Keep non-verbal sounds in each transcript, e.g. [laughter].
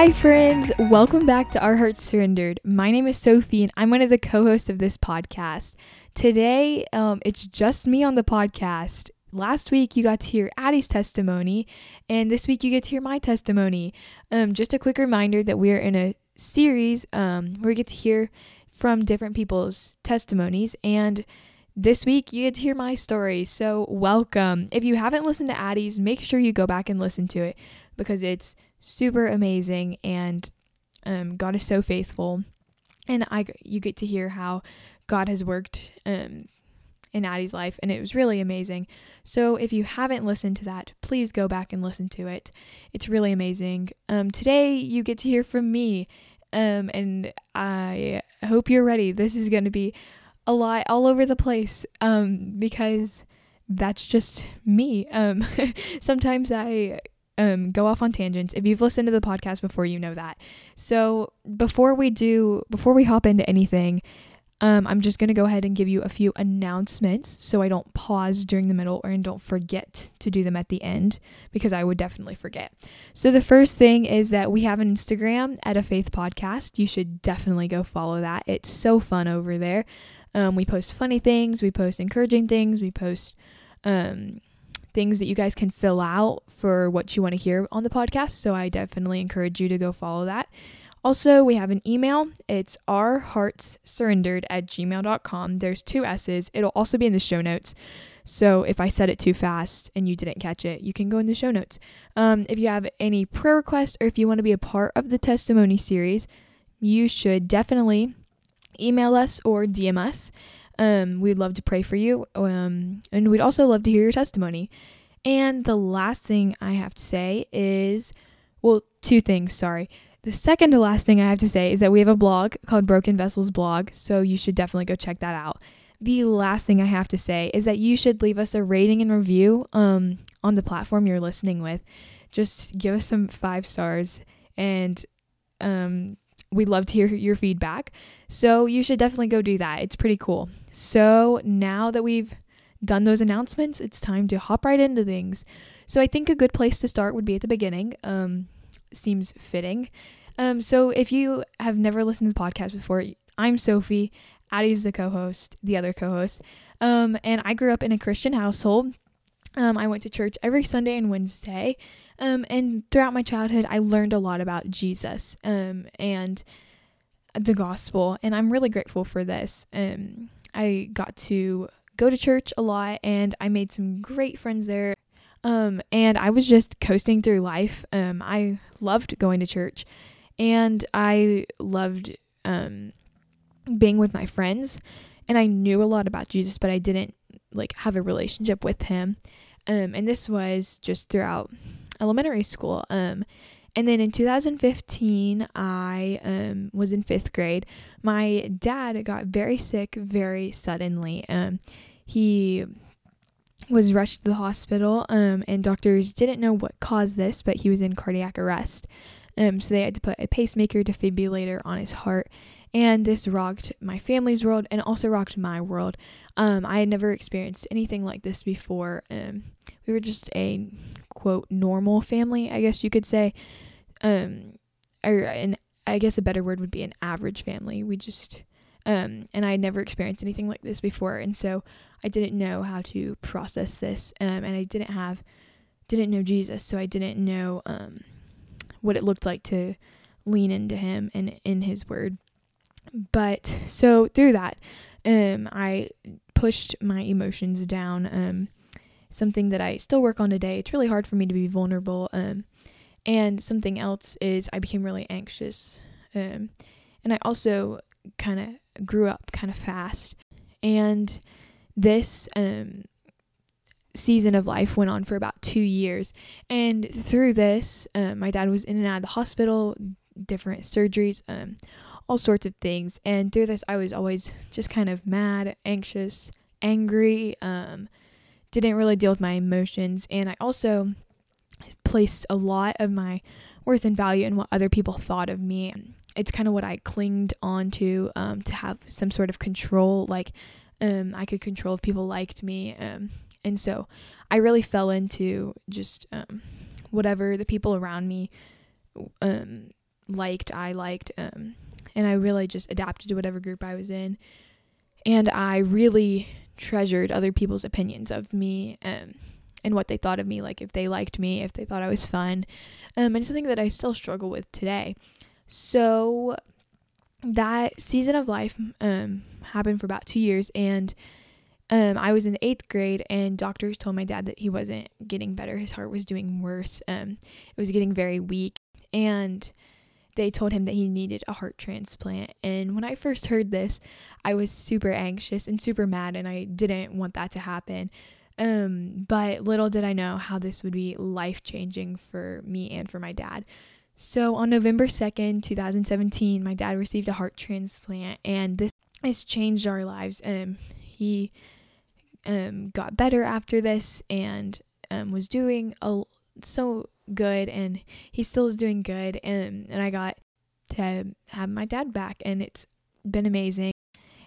Hi, friends. Welcome back to Our Hearts Surrendered. My name is Sophie, and I'm one of the co hosts of this podcast. Today, um, it's just me on the podcast. Last week, you got to hear Addie's testimony, and this week, you get to hear my testimony. Um, just a quick reminder that we're in a series um, where we get to hear from different people's testimonies, and this week you get to hear my story. So, welcome. If you haven't listened to Addie's, make sure you go back and listen to it because it's super amazing and um, God is so faithful. And I, you get to hear how God has worked um, in Addie's life, and it was really amazing. So if you haven't listened to that, please go back and listen to it. It's really amazing. Um, today you get to hear from me, um, and I hope you're ready. This is going to be a lot all over the place um, because that's just me. Um, [laughs] sometimes I um, go off on tangents. If you've listened to the podcast before, you know that. So before we do, before we hop into anything, um, I'm just gonna go ahead and give you a few announcements so I don't pause during the middle or and don't forget to do them at the end because I would definitely forget. So the first thing is that we have an Instagram at a Faith Podcast. You should definitely go follow that. It's so fun over there. Um, we post funny things, we post encouraging things, we post um, things that you guys can fill out for what you want to hear on the podcast. So I definitely encourage you to go follow that. Also, we have an email. It's ourheartssurrendered at gmail.com. There's two S's. It'll also be in the show notes. So if I said it too fast and you didn't catch it, you can go in the show notes. Um, if you have any prayer requests or if you want to be a part of the testimony series, you should definitely email us or DM us. Um, we'd love to pray for you. Um, and we'd also love to hear your testimony. And the last thing I have to say is well, two things, sorry. The second to last thing I have to say is that we have a blog called Broken Vessels Blog, so you should definitely go check that out. The last thing I have to say is that you should leave us a rating and review um, on the platform you're listening with. Just give us some five stars, and um, we'd love to hear your feedback. So you should definitely go do that. It's pretty cool. So now that we've done those announcements, it's time to hop right into things. So I think a good place to start would be at the beginning. Um, seems fitting. Um, so if you have never listened to the podcast before, I'm Sophie. Addie's the co-host, the other co-host. Um, and I grew up in a Christian household. Um, I went to church every Sunday and Wednesday. Um, and throughout my childhood, I learned a lot about Jesus um, and the gospel. And I'm really grateful for this. Um, I got to go to church a lot and I made some great friends there. Um, and I was just coasting through life. Um, I loved going to church and I loved um, being with my friends. And I knew a lot about Jesus, but I didn't like have a relationship with him. Um, and this was just throughout elementary school. Um, and then in 2015, I um, was in fifth grade. My dad got very sick very suddenly. Um, he was rushed to the hospital, um, and doctors didn't know what caused this, but he was in cardiac arrest. Um, so they had to put a pacemaker defibrillator on his heart, and this rocked my family's world and also rocked my world. Um, I had never experienced anything like this before. Um, we were just a quote normal family, I guess you could say. Um, or an I guess a better word would be an average family. We just um, and I had never experienced anything like this before, and so I didn't know how to process this, um, and I didn't have didn't know Jesus, so I didn't know um, what it looked like to lean into Him and in His Word. But so through that, um, I pushed my emotions down. Um, something that I still work on today. It's really hard for me to be vulnerable. Um, and something else is I became really anxious. Um, and I also kind of grew up kind of fast. And this um, season of life went on for about two years. And through this, um, my dad was in and out of the hospital, different surgeries, um, all sorts of things. And through this, I was always just kind of mad, anxious, angry, um, didn't really deal with my emotions. And I also placed a lot of my worth and value in what other people thought of me. It's kind of what I clinged on to um, to have some sort of control. Like, um, I could control if people liked me. Um, and so I really fell into just um, whatever the people around me um, liked, I liked, um, and I really just adapted to whatever group I was in. And I really treasured other people's opinions of me um, and what they thought of me, like if they liked me, if they thought I was fun. Um, and something that I still struggle with today. So that season of life um, happened for about two years, and um, I was in the eighth grade, and doctors told my dad that he wasn't getting better. His heart was doing worse. Um, it was getting very weak, and they told him that he needed a heart transplant. And when I first heard this, I was super anxious and super mad, and I didn't want that to happen. Um, but little did I know how this would be life changing for me and for my dad. So on November 2nd, 2017, my dad received a heart transplant, and this has changed our lives. Um, he um, got better after this and um, was doing a, so good, and he still is doing good. And, and I got to have my dad back, and it's been amazing.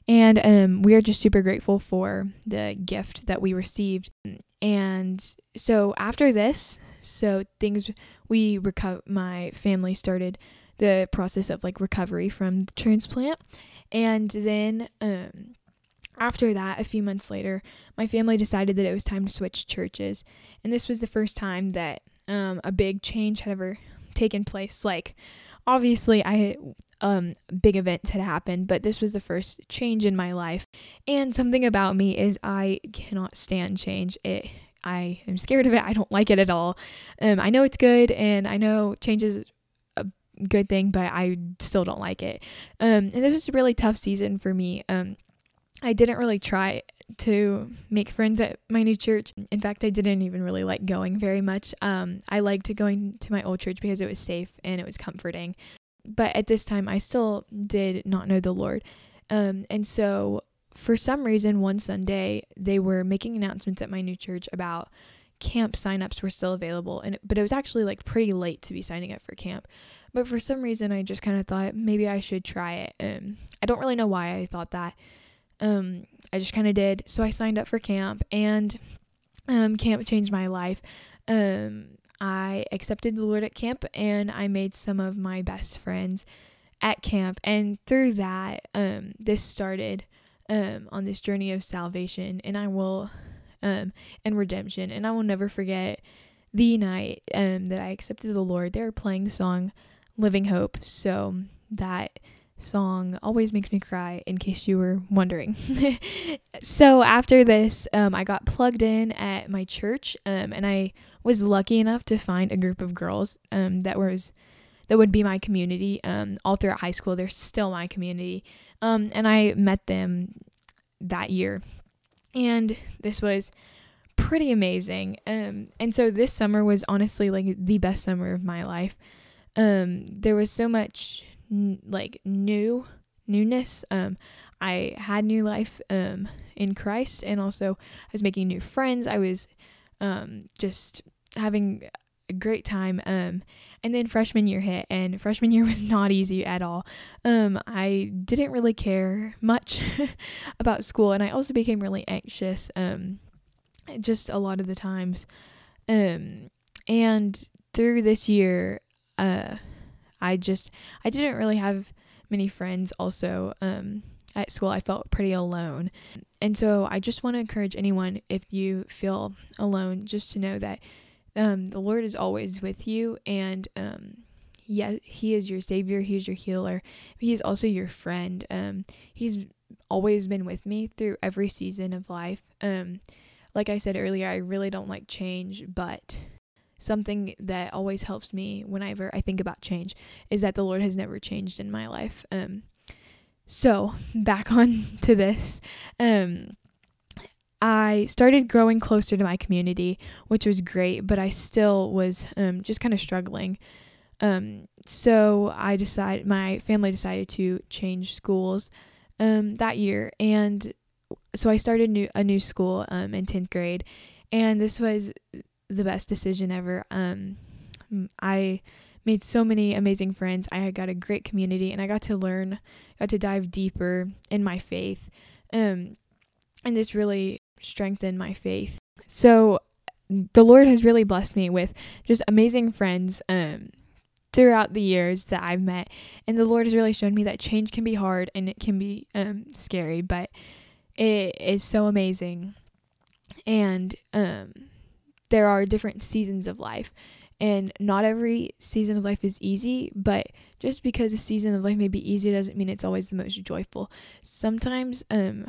And um, we are just super grateful for the gift that we received. And so after this, so things we recover, my family started the process of like recovery from the transplant. And then um, after that, a few months later, my family decided that it was time to switch churches. And this was the first time that um, a big change had ever taken place. Like, obviously, I um big events had happened, but this was the first change in my life. And something about me is I cannot stand change. It I am scared of it. I don't like it at all. Um I know it's good and I know change is a good thing, but I still don't like it. Um and this was a really tough season for me. Um I didn't really try to make friends at my new church. In fact, I didn't even really like going very much. Um, I liked going to my old church because it was safe and it was comforting but at this time I still did not know the Lord. Um, and so for some reason one Sunday they were making announcements at my new church about camp signups were still available and but it was actually like pretty late to be signing up for camp. But for some reason I just kind of thought maybe I should try it. Um, I don't really know why I thought that. Um, I just kind of did. So I signed up for camp and um, camp changed my life. Um, I accepted the Lord at camp and I made some of my best friends at camp. And through that, um, this started um, on this journey of salvation and I will, um, and redemption. And I will never forget the night um, that I accepted the Lord. They were playing the song Living Hope. So that song always makes me cry in case you were wondering. [laughs] So after this um, i got plugged in at my church um, and i was lucky enough to find a group of girls um, that was that would be my community um, all throughout high school. They're still my community. Um, and i met them that year. And this was pretty amazing. Um, and so this summer was honestly like the best summer of my life. Um, there was so much like new newness. Um, I had new life um in Christ, and also I was making new friends. I was um just having a great time. Um, and then freshman year hit, and freshman year [laughs] was not easy at all. Um, I didn't really care much [laughs] about school, and I also became really anxious. Um, just a lot of the times. Um, and through this year, uh I just I didn't really have many friends also um at school I felt pretty alone. And so I just want to encourage anyone if you feel alone just to know that um the Lord is always with you and um yeah, he is your savior, he is your healer. He is also your friend. Um he's always been with me through every season of life. Um like I said earlier, I really don't like change, but something that always helps me whenever I think about change is that the Lord has never changed in my life. Um, so back on [laughs] to this. Um, I started growing closer to my community, which was great, but I still was um, just kind of struggling. Um, so I decided, my family decided to change schools um, that year, and so I started new, a new school um, in tenth grade, and this was the best decision ever. Um, I made so many amazing friends. I got a great community, and I got to learn, got to dive deeper in my faith. Um, and this really strengthened my faith. So the Lord has really blessed me with just amazing friends. Um, throughout the years that I've met. And the Lord has really shown me that change can be hard and it can be um, scary, but it is so amazing. And um, there are different seasons of life. And not every season of life is easy, but just because a season of life may be easy doesn't mean it's always the most joyful. Sometimes um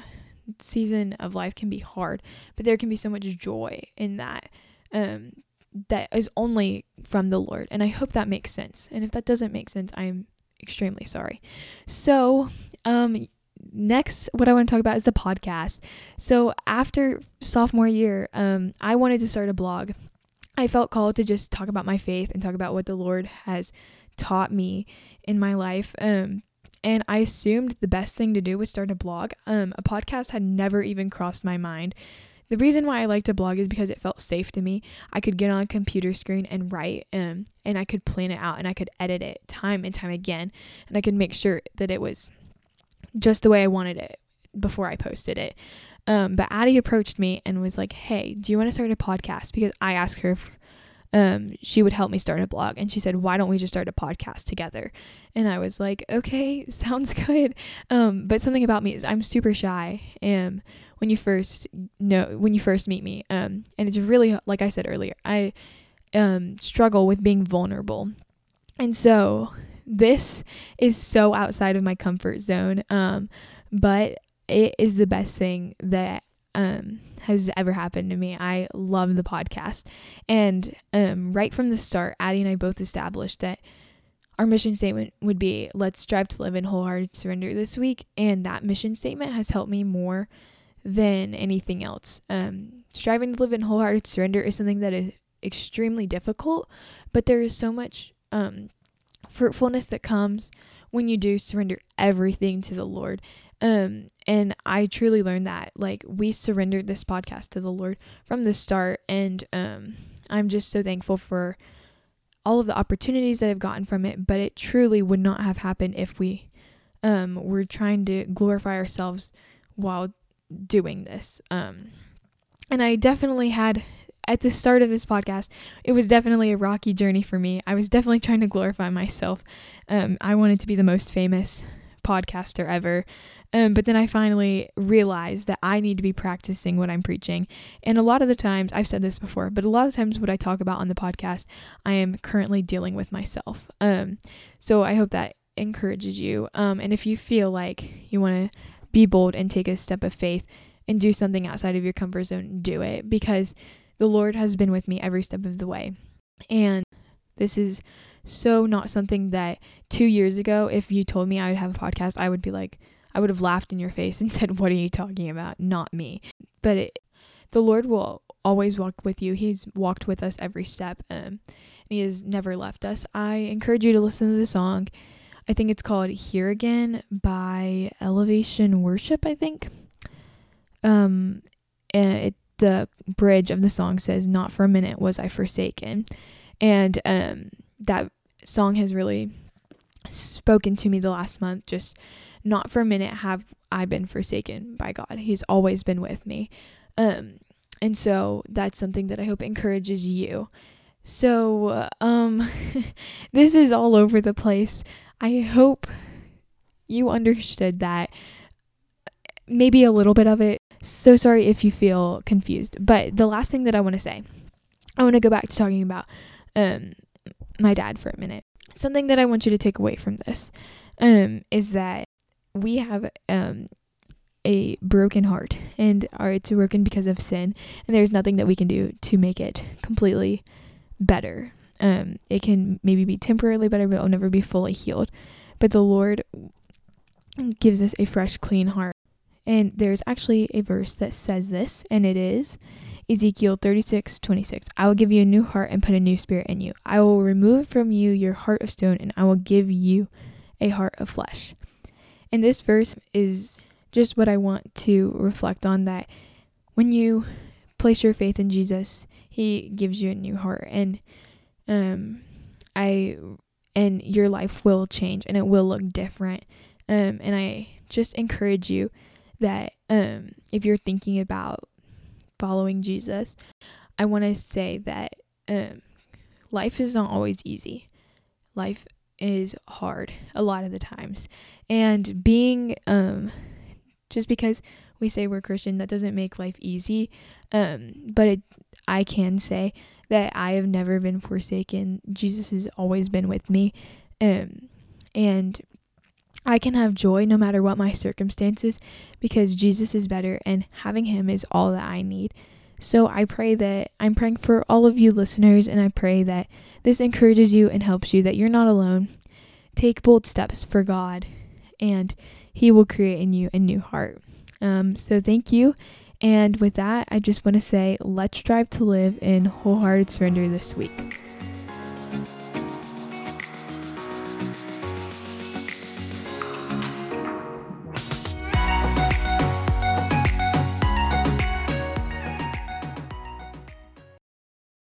season of life can be hard, but there can be so much joy in that. Um that is only from the Lord. And I hope that makes sense. And if that doesn't make sense, I am extremely sorry. So, um, next, what I want to talk about is the podcast. So, after sophomore year, um, I wanted to start a blog. I felt called to just talk about my faith and talk about what the Lord has taught me in my life. Um, and I assumed the best thing to do was start a blog. Um, a podcast had never even crossed my mind. The reason why I liked to blog is because it felt safe to me. I could get on a computer screen and write, um, and I could plan it out and I could edit it time and time again, and I could make sure that it was just the way I wanted it before I posted it. Um, but Addie approached me and was like, "Hey, do you want to start a podcast?" Because I asked her if um, she would help me start a blog, and she said, "Why don't we just start a podcast together?" And I was like, "Okay, [laughs] sounds good." Um, but something about me is I'm super shy, and when you first know when you first meet me um and it's really like I said earlier I um struggle with being vulnerable and so this is so outside of my comfort zone um but it is the best thing that um has ever happened to me. I love the podcast. And um right from the start, Addie and I both established that our mission statement would be let's strive to live in wholehearted surrender this week and that mission statement has helped me more than anything else. Um, striving to live in wholehearted surrender is something that is extremely difficult, but there is so much um, fruitfulness that comes when you do surrender everything to the Lord. Um, and I truly learned that. Like, we surrendered this podcast to the Lord from the start, and um, I'm just so thankful for all of the opportunities that I've gotten from it. But it truly would not have happened if we um, were trying to glorify ourselves while doing this. Um, and I definitely had at the start of this podcast, it was definitely a rocky journey for me. I was definitely trying to glorify myself. Um, I wanted to be the most famous podcaster ever. Um, but then I finally realized that I need to be practicing what I'm preaching. And a lot of the times, I've said this before, but a lot of times, what I talk about on the podcast, I am currently dealing with myself. Um, so I hope that encourages you. Um, and if you feel like you want to be bold and take a step of faith and do something outside of your comfort zone, do it because the Lord has been with me every step of the way. And this is so not something that two years ago, if you told me I would have a podcast, I would be like, I would have laughed in your face [laughs] and said, What are you talking about? Not me. But it, the Lord will always walk with you. He's walked with us every step. Um, he has never left us. I encourage you to listen to the song I think it's called Here Again by Elevation Worship, I think. Um and it, the bridge of the song says not for a minute was I forsaken. And um that song has really spoken to me the last month just not for a minute have I been forsaken by God. He's always been with me. Um and so that's something that I hope encourages you. So, um, [laughs] this is all over the place. I hope you understood that. Maybe a little bit of it. So sorry if you feel confused. But the last thing that I want to say, I want to go back to talking about um, my dad for a minute. Something that I want you to take away from this um, is that we have um, a broken heart and are it's broken because of sin and there's nothing that we can do to make it completely better um, it can maybe be temporarily better, but it'll never be fully healed. But the Lord gives us a fresh, clean heart. And there's actually a verse that says this, and it is Ezekiel 36 26. I will give you a new heart and put a new spirit in you. I will remove from you your heart of stone, and I will give you a heart of flesh. And this verse is just what I want to reflect on that when you place your faith in Jesus, He gives you a new heart. And um I and your life will change and it will look different. Um and I just encourage you that um if you're thinking about following Jesus, I want to say that um life is not always easy. life is hard a lot of the times. And being um just because we say we're Christian that doesn't make life easy. Um but it, I can say that I have never been forsaken. Jesus has always been with me. Um and I can have joy no matter what my circumstances because Jesus is better and having him is all that I need. So I pray that I'm praying for all of you listeners, and I pray that this encourages you and helps you that you're not alone. Take bold steps for God, and He will create in you a new heart. Um, so thank you. And with that, I just want to say, let's strive to live in wholehearted surrender this week.